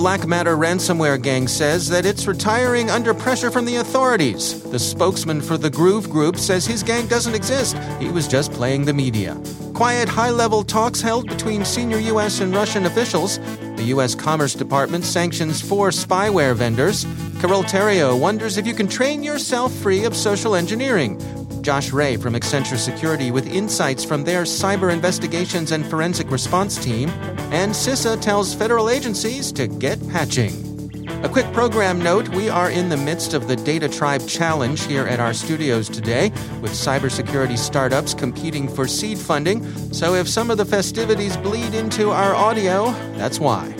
Black Matter ransomware gang says that it's retiring under pressure from the authorities. The spokesman for the Groove Group says his gang doesn't exist, he was just playing the media. Quiet, high level talks held between senior U.S. and Russian officials. The U.S. Commerce Department sanctions four spyware vendors. Carole Theriault wonders if you can train yourself free of social engineering. Josh Ray from Accenture Security with insights from their cyber investigations and forensic response team. And CISA tells federal agencies to get patching. A quick program note we are in the midst of the Data Tribe Challenge here at our studios today, with cybersecurity startups competing for seed funding. So if some of the festivities bleed into our audio, that's why.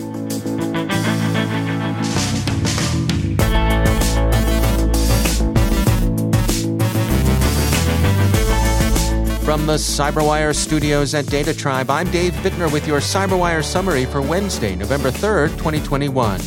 From the CyberWire studios at Data Tribe, I'm Dave Bittner with your CyberWire summary for Wednesday, November 3rd, 2021.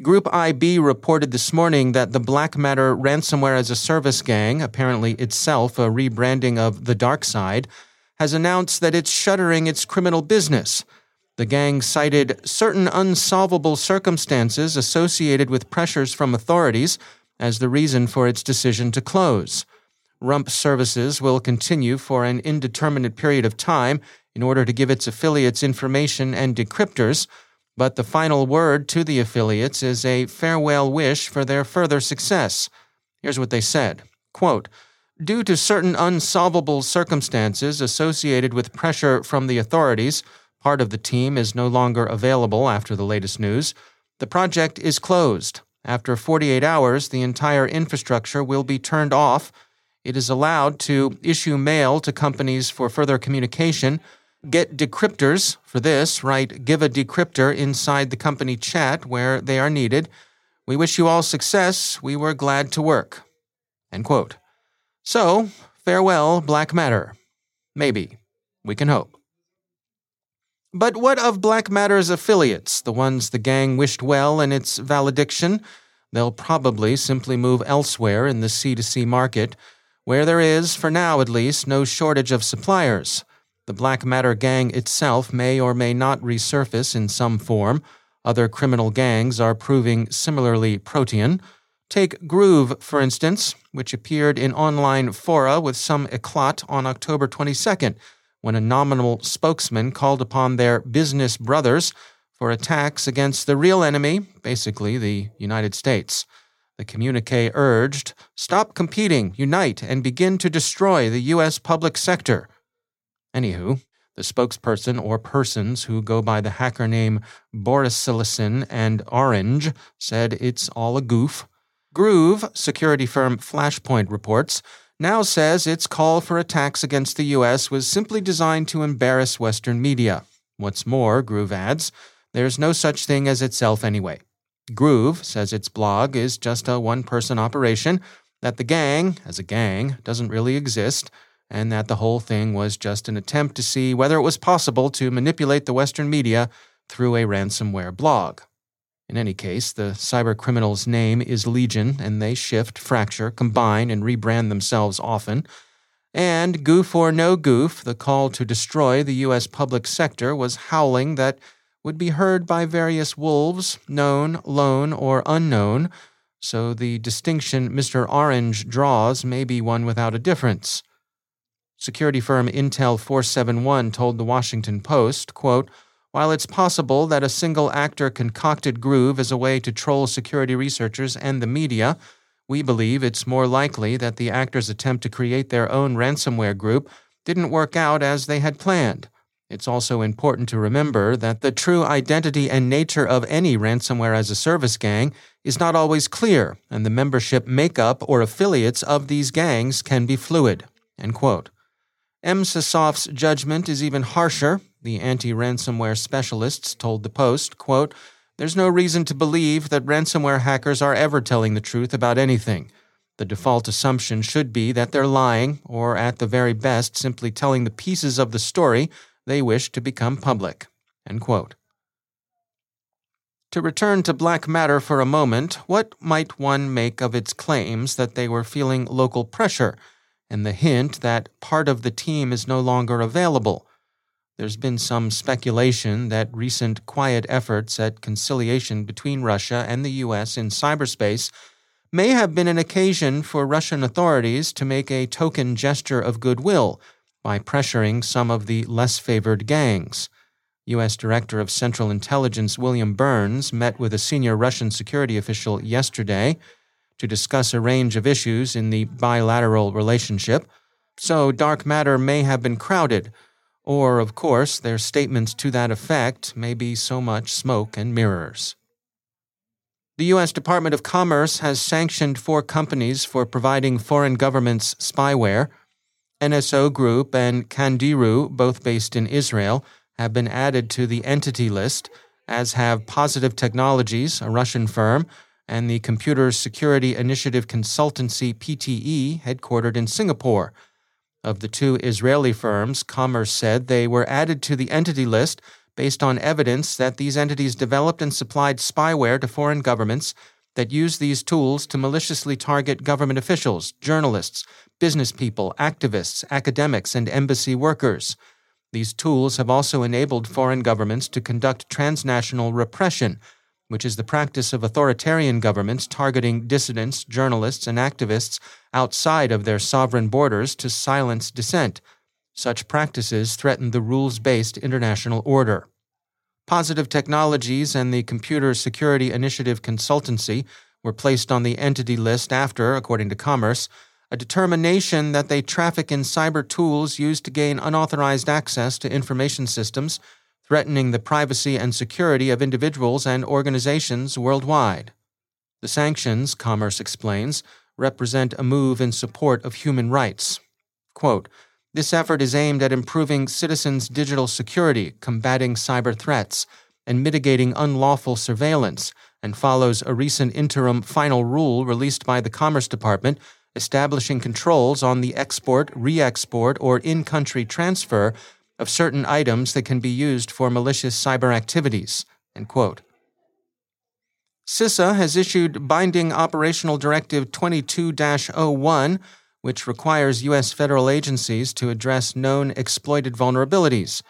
Group IB reported this morning that the Black Matter ransomware as a service gang, apparently itself a rebranding of the DarkSide, has announced that it's shuttering its criminal business. The gang cited certain unsolvable circumstances associated with pressures from authorities as the reason for its decision to close. Rump services will continue for an indeterminate period of time in order to give its affiliates information and decryptors, but the final word to the affiliates is a farewell wish for their further success. Here's what they said Quote, Due to certain unsolvable circumstances associated with pressure from the authorities, part of the team is no longer available after the latest news. The project is closed. After 48 hours, the entire infrastructure will be turned off. It is allowed to issue mail to companies for further communication Get decryptors for this, write give a decryptor inside the company chat where they are needed. We wish you all success. We were glad to work. End quote. So, farewell, Black Matter. Maybe. We can hope. But what of Black Matter's affiliates, the ones the gang wished well in its valediction? They'll probably simply move elsewhere in the C2C market, where there is, for now at least, no shortage of suppliers. The Black Matter gang itself may or may not resurface in some form. Other criminal gangs are proving similarly protean. Take Groove, for instance, which appeared in online fora with some eclat on October 22nd, when a nominal spokesman called upon their business brothers for attacks against the real enemy, basically the United States. The communique urged stop competing, unite, and begin to destroy the U.S. public sector. Anywho, the spokesperson or persons who go by the hacker name Boris Borisilicon and Orange said it's all a goof. Groove, security firm Flashpoint reports, now says its call for attacks against the U.S. was simply designed to embarrass Western media. What's more, Groove adds, there's no such thing as itself anyway. Groove says its blog is just a one person operation, that the gang, as a gang, doesn't really exist, and that the whole thing was just an attempt to see whether it was possible to manipulate the Western media through a ransomware blog. In any case, the cybercriminals' name is Legion, and they shift, fracture, combine, and rebrand themselves often. And, goof or no goof, the call to destroy the U.S. public sector was howling that would be heard by various wolves, known, lone, or unknown, so the distinction Mr. Orange draws may be one without a difference. Security firm Intel 471 told the Washington Post, quote, while it's possible that a single actor concocted Groove as a way to troll security researchers and the media, we believe it's more likely that the actors' attempt to create their own ransomware group didn't work out as they had planned. It's also important to remember that the true identity and nature of any ransomware as a service gang is not always clear, and the membership makeup or affiliates of these gangs can be fluid. End quote. Emsisoft's judgment is even harsher. The anti-ransomware specialists told the Post, quote, "There's no reason to believe that ransomware hackers are ever telling the truth about anything. The default assumption should be that they're lying, or at the very best, simply telling the pieces of the story they wish to become public." End quote. To return to Black Matter for a moment, what might one make of its claims that they were feeling local pressure? and the hint that part of the team is no longer available. There's been some speculation that recent quiet efforts at conciliation between Russia and the U.S. in cyberspace may have been an occasion for Russian authorities to make a token gesture of goodwill by pressuring some of the less favored gangs. U.S. Director of Central Intelligence William Burns met with a senior Russian security official yesterday to discuss a range of issues in the bilateral relationship, so dark matter may have been crowded, or, of course, their statements to that effect may be so much smoke and mirrors. The U.S. Department of Commerce has sanctioned four companies for providing foreign governments spyware. NSO Group and Candiru, both based in Israel, have been added to the entity list, as have Positive Technologies, a Russian firm, and the Computer Security Initiative Consultancy PTE, headquartered in Singapore. Of the two Israeli firms, Commerce said they were added to the entity list based on evidence that these entities developed and supplied spyware to foreign governments that use these tools to maliciously target government officials, journalists, business people, activists, academics, and embassy workers. These tools have also enabled foreign governments to conduct transnational repression which is the practice of authoritarian governments targeting dissidents, journalists, and activists outside of their sovereign borders to silence dissent. Such practices threaten the rules based international order. Positive Technologies and the Computer Security Initiative Consultancy were placed on the entity list after, according to Commerce, a determination that they traffic in cyber tools used to gain unauthorized access to information systems threatening the privacy and security of individuals and organizations worldwide. The sanctions, Commerce explains, represent a move in support of human rights. Quote, this effort is aimed at improving citizens' digital security, combating cyber threats, and mitigating unlawful surveillance, and follows a recent interim final rule released by the Commerce Department establishing controls on the export, re export, or in country transfer of certain items that can be used for malicious cyber activities. CISA has issued Binding Operational Directive 22 01, which requires U.S. federal agencies to address known exploited vulnerabilities.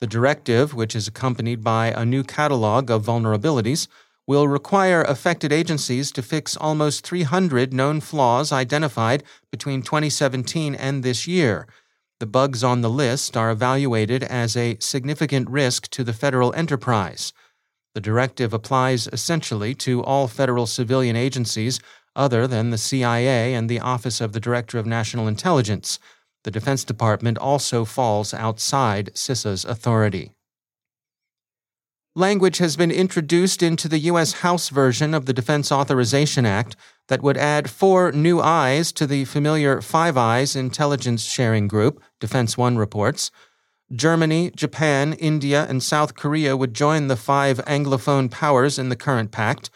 The directive, which is accompanied by a new catalog of vulnerabilities, will require affected agencies to fix almost 300 known flaws identified between 2017 and this year the bugs on the list are evaluated as a significant risk to the federal enterprise. The directive applies essentially to all federal civilian agencies other than the CIA and the Office of the Director of National Intelligence. The Defense Department also falls outside CISA's authority. Language has been introduced into the U.S. House version of the Defense Authorization Act that would add four new eyes to the familiar Five Eyes intelligence sharing group, Defense One reports. Germany, Japan, India, and South Korea would join the five Anglophone powers in the current pact.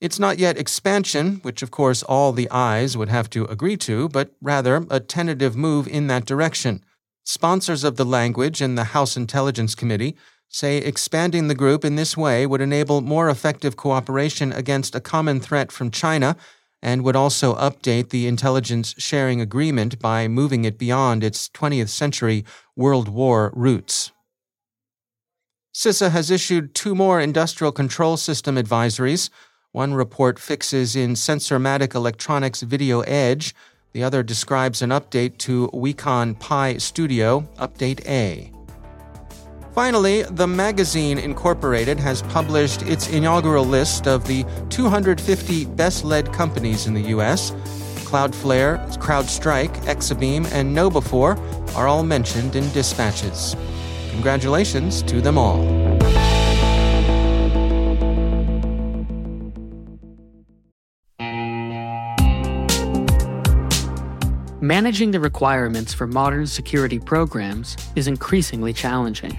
It's not yet expansion, which of course all the eyes would have to agree to, but rather a tentative move in that direction. Sponsors of the language in the House Intelligence Committee say expanding the group in this way would enable more effective cooperation against a common threat from China and would also update the intelligence sharing agreement by moving it beyond its 20th century World War roots. CISA has issued two more industrial control system advisories. One report fixes in Sensormatic Electronics Video Edge, The other describes an update to Wacom Pi Studio, Update A. Finally, The Magazine Incorporated has published its inaugural list of the 250 best led companies in the U.S. Cloudflare, CrowdStrike, Exabeam, and KnowBe4 are all mentioned in dispatches. Congratulations to them all. Managing the requirements for modern security programs is increasingly challenging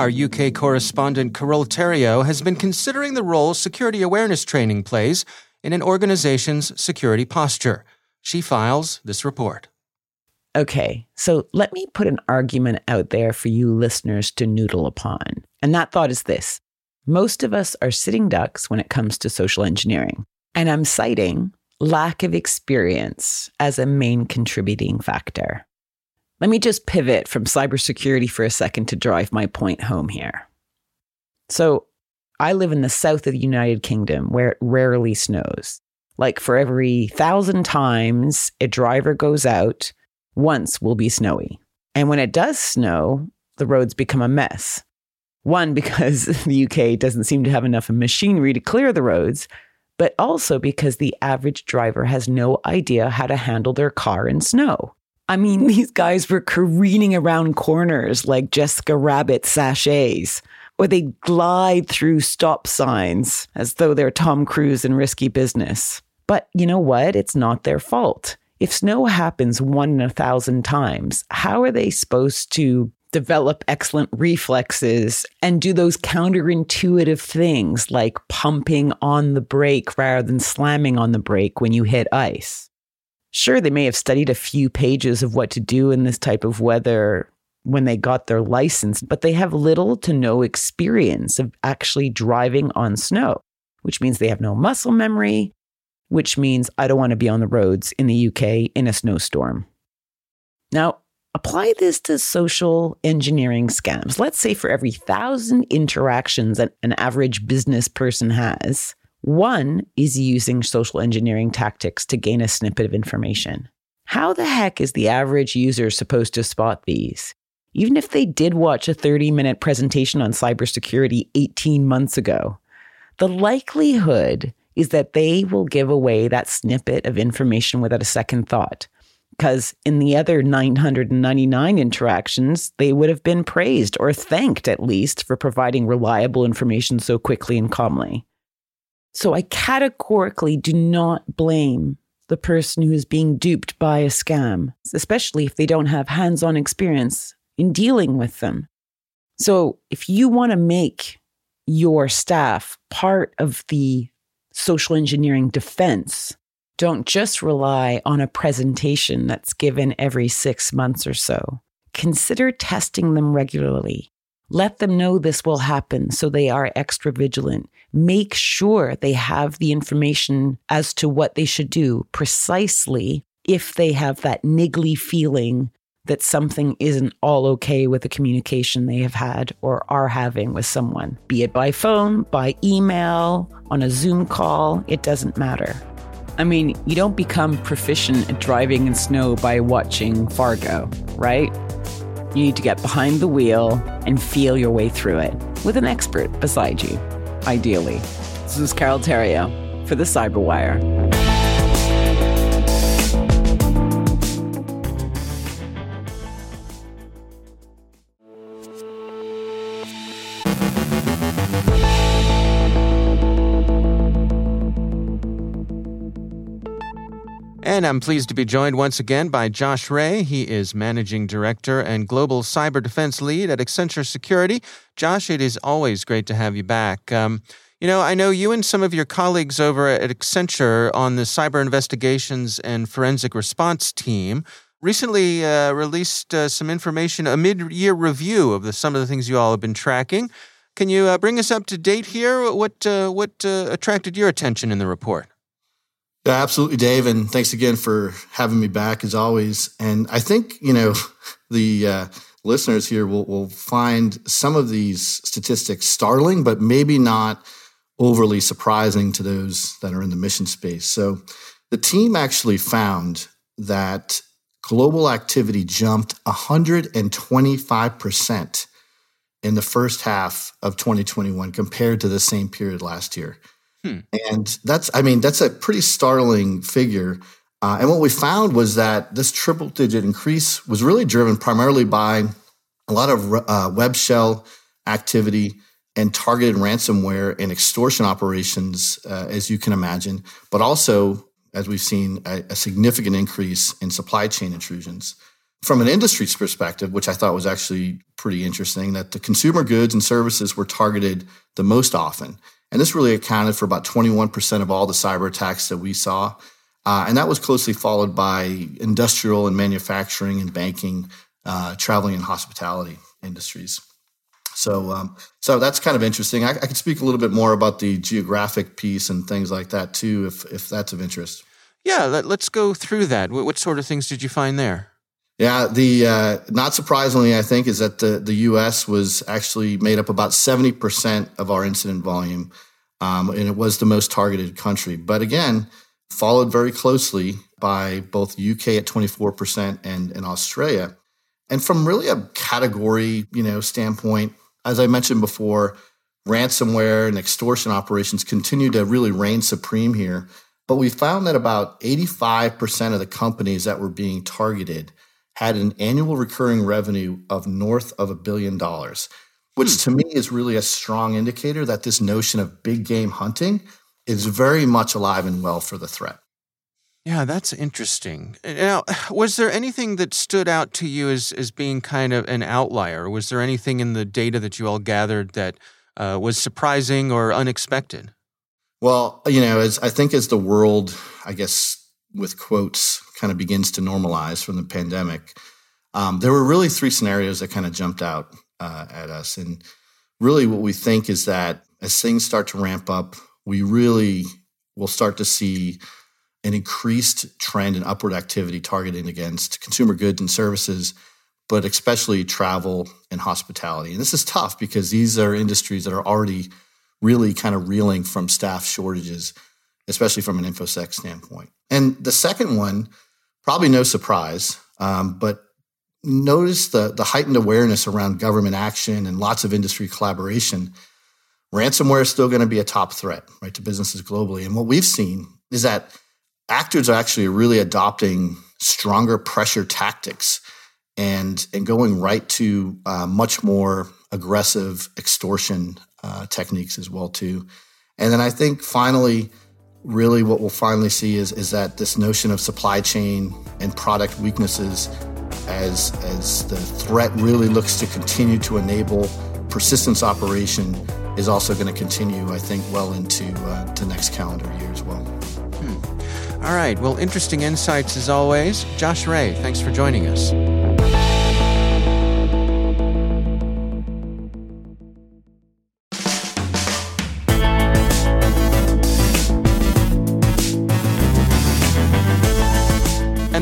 Our UK correspondent Carole Theriault has been considering the role security awareness training plays in an organization's security posture. She files this report. Okay, so let me put an argument out there for you listeners to noodle upon. And that thought is this most of us are sitting ducks when it comes to social engineering. And I'm citing lack of experience as a main contributing factor. Let me just pivot from cybersecurity for a second to drive my point home here. So, I live in the south of the United Kingdom where it rarely snows. Like for every thousand times a driver goes out, once will be snowy. And when it does snow, the roads become a mess. One, because the UK doesn't seem to have enough machinery to clear the roads, but also because the average driver has no idea how to handle their car in snow. I mean, these guys were careening around corners like Jessica Rabbit sachets, or they glide through stop signs as though they're Tom Cruise in risky business. But you know what? It's not their fault. If snow happens one in a thousand times, how are they supposed to develop excellent reflexes and do those counterintuitive things like pumping on the brake rather than slamming on the brake when you hit ice? Sure, they may have studied a few pages of what to do in this type of weather when they got their license, but they have little to no experience of actually driving on snow, which means they have no muscle memory, which means I don't want to be on the roads in the UK in a snowstorm. Now, apply this to social engineering scams. Let's say for every thousand interactions that an average business person has, one is using social engineering tactics to gain a snippet of information. How the heck is the average user supposed to spot these? Even if they did watch a 30 minute presentation on cybersecurity 18 months ago, the likelihood is that they will give away that snippet of information without a second thought. because in the other 999 interactions, they would have been praised or thanked at least for providing reliable information so quickly and calmly. So I categorically do not blame the person who is being duped by a scam, especially if they don't have hands on experience in dealing with them. So if you want to make your staff part of the social engineering defense, don't just rely on a presentation that's given every six months or so. Consider testing them regularly. Let them know this will happen so they are extra vigilant. Make sure they have the information as to what they should do precisely if they have that niggly feeling that something isn't all okay with the communication they have had or are having with someone, be it by phone, by email, on a Zoom call, it doesn't matter. I mean, you don't become proficient at driving in snow by watching Fargo, right? You need to get behind the wheel and feel your way through it with an expert beside you, ideally. This is Carole Theriault for the Cyberwire. And I'm pleased to be joined once again by Josh Ray. He is Managing Director and Global Cyber Defense Lead at Accenture Security. Josh, it is always great to have you back. Um, you know, I know you and some of your colleagues over at Accenture on the Cyber Investigations and Forensic Response team recently uh, released uh, some information, a mid year review of the, some of the things you all have been tracking. Can you uh, bring us up to date here? What, uh, what uh, attracted your attention in the report? Yeah, absolutely, Dave. And thanks again for having me back as always. And I think, you know, the uh, listeners here will, will find some of these statistics startling, but maybe not overly surprising to those that are in the mission space. So the team actually found that global activity jumped 125% in the first half of 2021 compared to the same period last year. Hmm. And that's, I mean, that's a pretty startling figure. Uh, and what we found was that this triple digit increase was really driven primarily by a lot of uh, web shell activity and targeted ransomware and extortion operations, uh, as you can imagine, but also, as we've seen, a, a significant increase in supply chain intrusions. From an industry's perspective, which I thought was actually pretty interesting, that the consumer goods and services were targeted the most often. And this really accounted for about 21% of all the cyber attacks that we saw. Uh, and that was closely followed by industrial and manufacturing and banking, uh, traveling and hospitality industries. So, um, so that's kind of interesting. I, I could speak a little bit more about the geographic piece and things like that too, if if that's of interest. Yeah, let, us go through that. What, what, sort of things did you find there? Yeah, the uh, not surprisingly, I think, is that the the U.S. was actually made up about seventy percent of our incident volume, um, and it was the most targeted country. But again, followed very closely by both UK at twenty four percent and and Australia. And from really a category, you know, standpoint, as I mentioned before, ransomware and extortion operations continue to really reign supreme here. But we found that about 85% of the companies that were being targeted had an annual recurring revenue of north of a billion dollars, which hmm. to me is really a strong indicator that this notion of big game hunting is very much alive and well for the threat. Yeah, that's interesting. Now, was there anything that stood out to you as, as being kind of an outlier? Was there anything in the data that you all gathered that uh, was surprising or unexpected? Well, you know, as I think as the world, I guess, with quotes, kind of begins to normalize from the pandemic, um, there were really three scenarios that kind of jumped out uh, at us. And really, what we think is that as things start to ramp up, we really will start to see an increased trend in upward activity targeting against consumer goods and services, but especially travel and hospitality. And this is tough because these are industries that are already really kind of reeling from staff shortages, especially from an InfoSec standpoint. And the second one, probably no surprise, um, but notice the, the heightened awareness around government action and lots of industry collaboration. Ransomware is still going to be a top threat, right, to businesses globally. And what we've seen is that actors are actually really adopting stronger pressure tactics and and going right to uh, much more aggressive extortion uh, techniques as well too. And then I think finally, really what we'll finally see is is that this notion of supply chain and product weaknesses as as the threat really looks to continue to enable persistence operation is also going to continue, I think, well into uh, to next calendar year as well. Hmm. All right. Well, interesting insights as always. Josh Ray, thanks for joining us.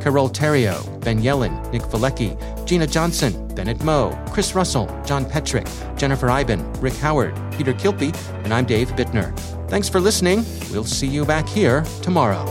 Carole Theriault, Ben Yellen, Nick Veliky, Gina Johnson, Bennett Moe, Chris Russell, John Petrik, Jennifer Eiben, Rick Howard, Peter Kilpe, and I'm Dave Bittner. Thanks for listening. We'll see you back here tomorrow.